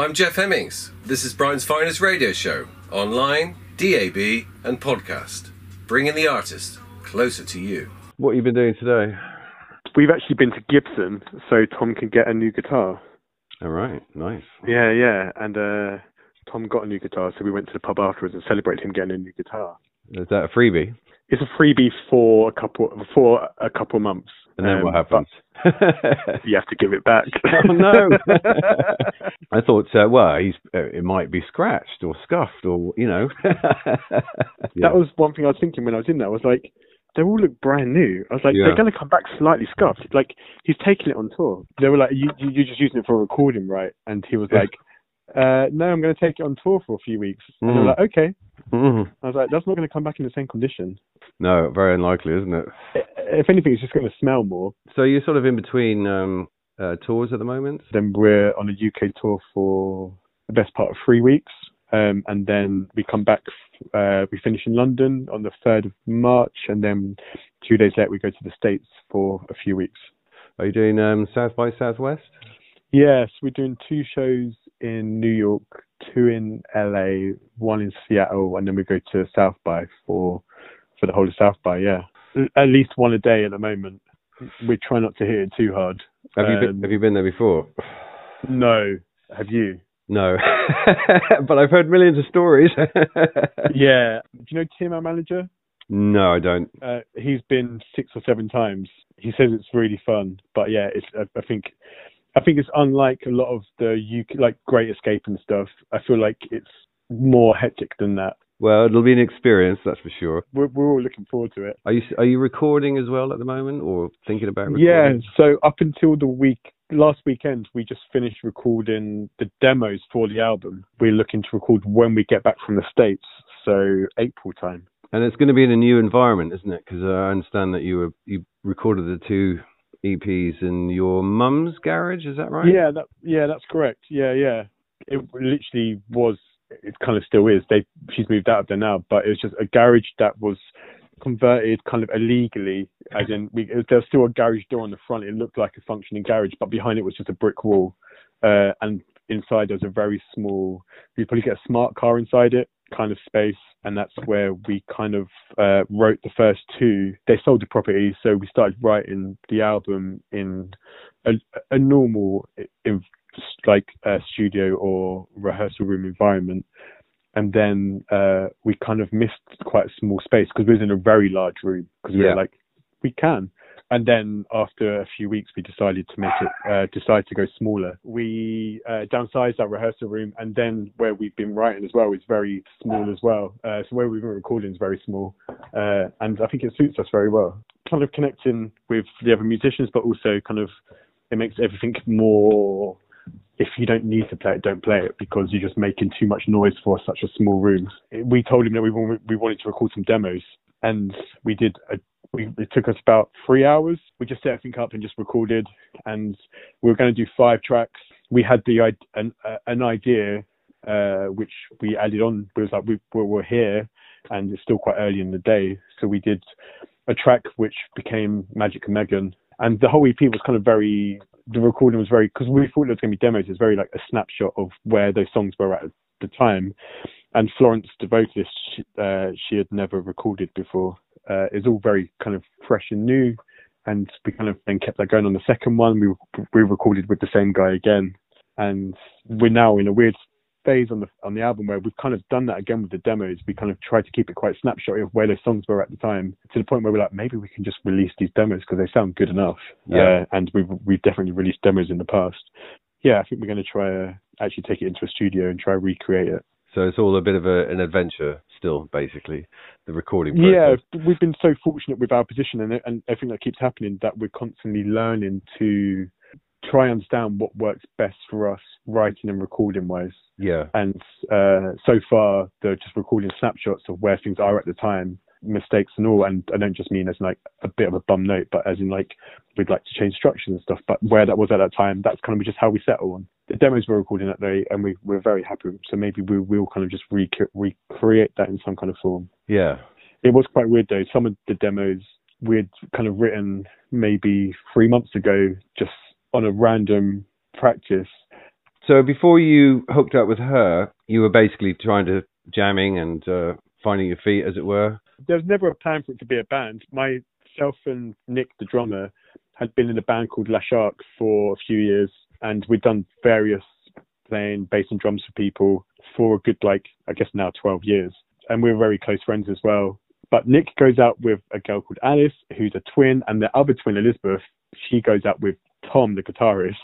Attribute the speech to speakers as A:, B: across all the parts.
A: I'm Jeff Hemmings. This is Brighton's Finest Radio Show, online, DAB, and podcast, bringing the artist closer to you.
B: What have you been doing today?
C: We've actually been to Gibson so Tom can get a new guitar.
B: All right, nice.
C: Yeah, yeah. And uh, Tom got a new guitar, so we went to the pub afterwards and celebrated him getting a new guitar.
B: Is that a freebie?
C: It's a freebie for a couple for a couple months.
B: And then
C: Um,
B: what happens?
C: You have to give it back.
B: oh no! I thought, uh, well, he's uh, it might be scratched or scuffed or you know.
C: That was one thing I was thinking when I was in there. I was like, they all look brand new. I was like,
B: Yeah.
C: they're going to come back slightly scuffed. Like he's taking it on tour. They were like, you, you, you're just using it for a recording, right? And he was
B: Yeah.
C: like, uh, no, I'm going to take it on tour for a few weeks. And they
B: Mhm.
C: were like, okay.
B: Mhm.
C: I was like, that's not going to come back in the same condition.
B: No, very unlikely, isn't it?
C: If anything, it's just going to smell more.
B: So you're sort of in between um, uh, tours at the moment.
C: Then we're on a UK tour for the best part of three weeks. Um, and then we come back, uh, we finish in London on the 3rd of March. And then two days later, we go to the States for a few weeks.
B: Are you doing um, South by Southwest?
C: Yes, we're doing two shows in New York, two in LA, one in Seattle, and then we go to South by for for the whole of South by. Yeah, at least one a day at the moment. We try not to hit it too hard.
B: Have you
C: Um,
B: been, have you been there before?
C: No, have you?
B: No, but I've heard millions of stories.
C: Yeah. Do you know Tim, our manager?
B: No, I don't.
C: Uh, he's been six or seven times. He says it's really fun, but yeah, it's. I, I think, I think it's unlike a lot of the UK, like Great Escape and stuff. I feel like it's more hectic than that.
B: Well, it'll be an experience, that's for sure.
C: We're, we're all looking forward to it.
B: Are you are you recording as well at the moment, or thinking about recording?
C: Yeah. So up until the week last weekend, we just finished recording the demos for the album. We're looking to record when we get back from the states, so April time.
B: And it's going to be in a new environment, isn't it? Because I understand that you were you recorded the two EPs in your mum's garage. Is that right?
C: Yeah, that yeah, that's correct. Yeah, yeah. It literally was. It kind of still is. They she's moved out of there now, but it was just a garage that was converted kind of illegally. As in, we, there was still a garage door on the front. It looked like a functioning garage, but behind it was just a brick wall. Uh, and inside there was a very small. You probably get a smart car inside it, kind of space, and that's where we kind of uh, wrote the first two. They sold the property, so we started writing the album in a, a normal in, like a studio or rehearsal room environment. And then uh we kind of missed quite a small space because we was in a very large room because we
B: Yeah.
C: were like we can. And then after a few weeks we decided to make it uh decide to go smaller. We uh downsized our rehearsal room and then where we've been writing as well is very small as well. Uh so where we've been recording is very small. Uh and i think it suits us very well. Kind of connecting with the other musicians but also kind of it makes everything more if you don't need to play it, don't play it because you're just making too much noise for such a small room. We told him that we we wanted to record some demos, and we did. A, we, it took us about three hours. We just set everything up and just recorded, and we were going to do five tracks. We had the an, an idea uh, which we added on. It was like we we were here, and it's still quite early in the day, so we did a track which became Magic Megan, and the whole EP was kind of very the recording was very because we thought it was going to be demos. It's very like a snapshot of where those songs were at the time. And Florence, the vocalist, she, uh, she had never recorded before. Uh, it's all very kind of fresh and new. And we kind of then kept that going on the second one. We we recorded with the same guy again, and we're now in a weird phase on the on the album where we've kind of done that again with the demos. We kind of tried to keep it quite snapshot of where those songs were at the time, to the point where we're like, maybe we can just release these demos because they sound good enough.
B: Yeah.
C: Uh, and we've we've definitely released demos in the past. Yeah, I think we're going to try uh, actually take it into a studio and try recreate it.
B: So it's all a bit of a, an adventure still, basically, the recording
C: Yeah, we've been so fortunate with our position and and everything that keeps happening that we're constantly learning to try and understand what works best for us writing and recording wise.
B: Yeah.
C: and uh, so far they're just recording snapshots of where things are at the time mistakes and all and i don't just mean as like a bit of a bum note but as in like we'd like to change structures and stuff but where that was at that time that's kind of just how we settle on the demos we're recording that day and we, we're very happy so maybe we will kind of just rec- recreate that in some kind of form
B: Yeah.
C: it was quite weird though some of the demos we'd kind of written maybe three months ago just on a random practice
B: So before you hooked up with her, you were basically trying to jamming and uh, finding your feet, as it were.
C: There was never a plan for it to be a band. Myself and Nick, the drummer, had been in a band called La Shark for a few years, and we'd done various playing bass and drums for people for a good, like, I guess now 12 years. And we were very close friends as well. But Nick goes out with a girl called Alice, who's a twin, and the other twin, Elizabeth, she goes out with Tom, the guitarist.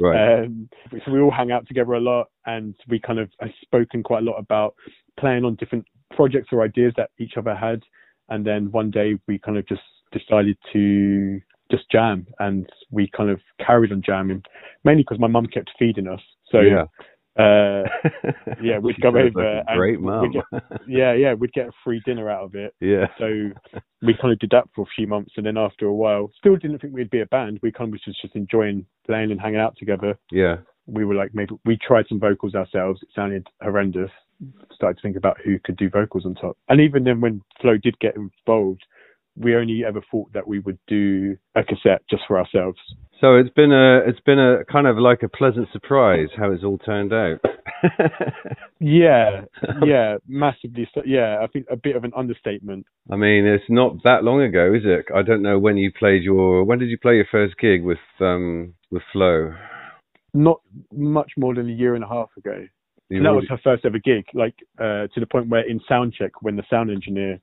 B: Right.
C: Um, so we all hang out together a lot, and we kind of have spoken quite a lot about playing on different projects or ideas that each other had. And then one day we kind of just decided to just jam, and we kind of carried on jamming, mainly because my mum kept feeding us. So
B: yeah.
C: Uh, yeah, we'd
B: Sounds
C: over.
B: like a great mum.
C: Get, yeah, yeah, we'd get a free dinner out of it.
B: yeah.
C: So we kind of did that for a few months, and then after a while, still didn't think we'd be a band. We kind of was just, just enjoying playing and hanging out together.
B: Yeah.
C: We were like, maybe we tried some vocals ourselves. It sounded horrendous. Started to think about who could do vocals on top. And even then, when Flo did get involved, we only ever thought that we would do a cassette just for ourselves.
B: So it's been a it's been a kind of like a pleasant surprise how it's all turned out.
C: Yeah, yeah, massively. So, yeah, I think a bit of an understatement.
B: I mean, it's not that long ago, is it? I don't know when you played your when did you play your first gig with um with Flo?
C: Not much more than a year and a half ago.
B: You
C: And that was her first ever gig, like uh, to the point where in sound check, when the sound engineer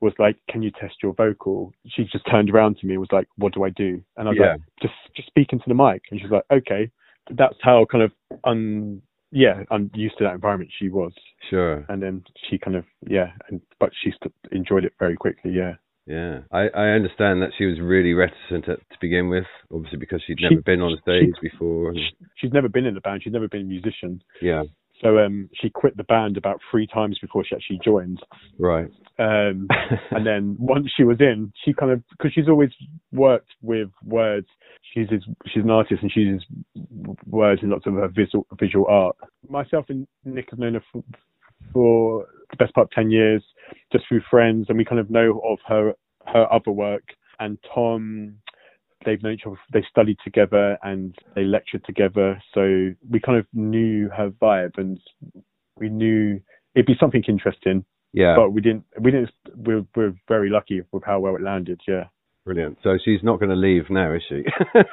C: was like, "Can you test your vocal?" She just turned around to me and was like, "What do I do?" And I was
B: Yeah.
C: like, "Just just speak into the mic." And she was like, "Okay." That's how kind of un yeah I'm used to that environment she was,
B: Sure.
C: and then she kind of yeah, and but she st- enjoyed it very quickly. Yeah.
B: Yeah. I, I understand that she was really reticent at, to begin with, obviously because she'd
C: She-
B: never been on a stage
C: she-
B: before.
C: She- She's never been in a band. She's never been a musician.
B: yeah.
C: So um, she quit the band about three times before she actually joined.
B: Right.
C: Um, and then once she was in, she kind of because she's always worked with words. She uses she's an artist and she uses words in lots of her visual visual art. Myself and Nick have known her for, for the best part of ten years, just through friends, and we kind of know of her her other work. And Tom, they've known each other. They studied together and they lectured together, so we kind of knew her vibe, and we knew it'd be something interesting
B: yeah.
C: but we didn't we didn't we're we're very lucky with how well it landed yeah
B: Brilliant. So she's not going to leave now, is she?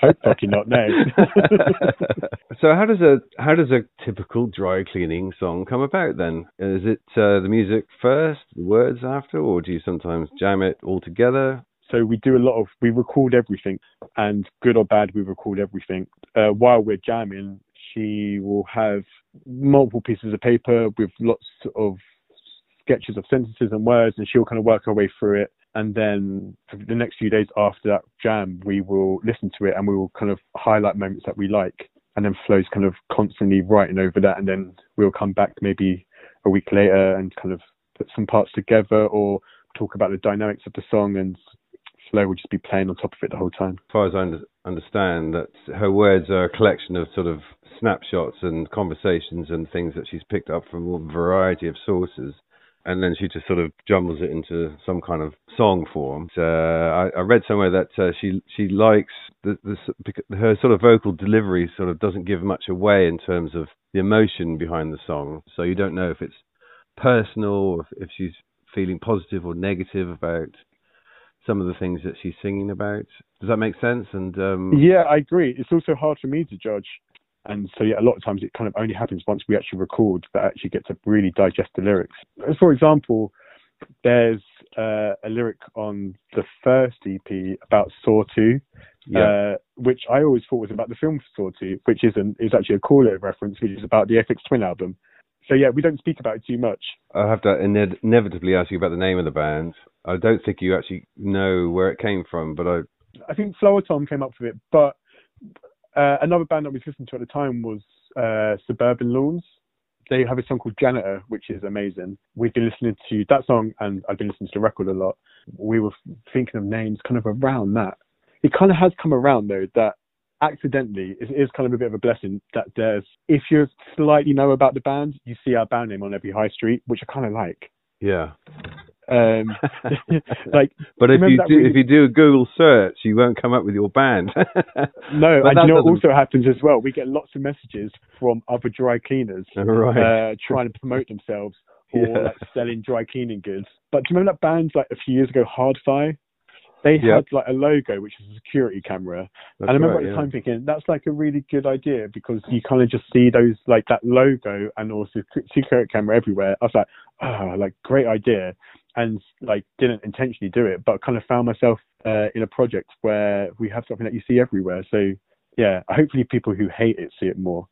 C: hope fucking not no
B: so how does a how does a typical dry cleaning song come about then? Is it uh, the music first, the words after, or do you sometimes jam it all together?
C: So we do a lot of we record everything and good or bad we record everything. Uh, while we're jamming she will have multiple pieces of paper with lots of sketches of sentences and words and she'll kind of work her way through it. And then the next few days after that jam we will listen to it and we will kind of highlight moments that we like. And then Flo's kind of constantly writing over that and then we'll come back maybe a week later and kind of put some parts together or talk about the dynamics of the song and Flo will just be playing on top of it the whole time.
B: As far as I understand, that her words are a collection of sort of snapshots and conversations and things that she's picked up from a variety of sources. And then she just sort of jumbles it into some kind of song form. Uh, I, I read somewhere that uh, she she likes the, the her sort of vocal delivery sort of doesn't give much away in terms of the emotion behind the song. So you don't know if it's personal if, if she's feeling positive or negative about some of the things that she's singing about. Does that make sense? And um,
C: Yeah, I agree. It's also hard for me to judge. And so, yeah, a lot of times it kind of only happens once we actually record that actually get to really digest the lyrics. For example, there's uh, a lyric on the first EP about Saw 2,
B: yeah,
C: uh, which I always thought was about the film Saw 2, which isn't, is actually a Call It reference, which is about the Aphex Twin album. So, yeah, we don't speak about it too much.
B: I'll have to ine- inevitably ask you about the name of the band. I don't think you actually know where it came from, but I
C: I think Flower Tom came up with it, but uh, another band that we listened to at the time was uh, Suburban Lawns. They have a song called Janitor, which is amazing. We've been listening to that song, and I've been listening to the record a lot. We were thinking of names kind of around that. It kind of has come around though that accidentally it is kind of a bit of a blessing that there's if you slightly know about the band, you see our band name on every high street, which I kind of like.
B: yeah,
C: Um, like,
B: but if you do
C: really-
B: if you do a Google search, you won't come up with your band.
C: no,
B: But
C: and you know what also happens as well? We get lots of messages from other dry cleaners
B: right.
C: uh, trying to promote themselves or
B: Yeah.
C: like selling dry cleaning goods. But do you remember that band like a few years ago, Hard-Fi? They
B: Yep.
C: had like a logo which is a security camera,
B: That's
C: and I remember
B: right,
C: at the
B: yeah.
C: time thinking that's like a really good idea because you kind of just see those like that logo and also security camera everywhere. I was like, oh, like great idea, and like didn't intentionally do it, but kind of found myself uh, in a project where we have something that you see everywhere. So yeah, hopefully people who hate it see it more.